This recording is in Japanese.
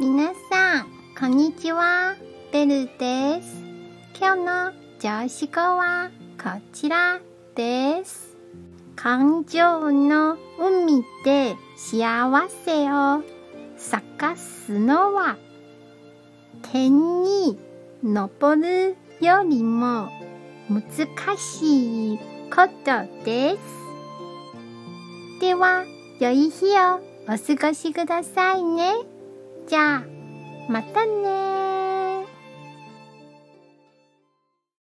皆さん、こんにちは。ベルです。今日の上司語はこちらです。感情の海で幸せを探すのは天に登るよりも難しいことです。では、良い日をお過ごしくださいね。じゃあ、またね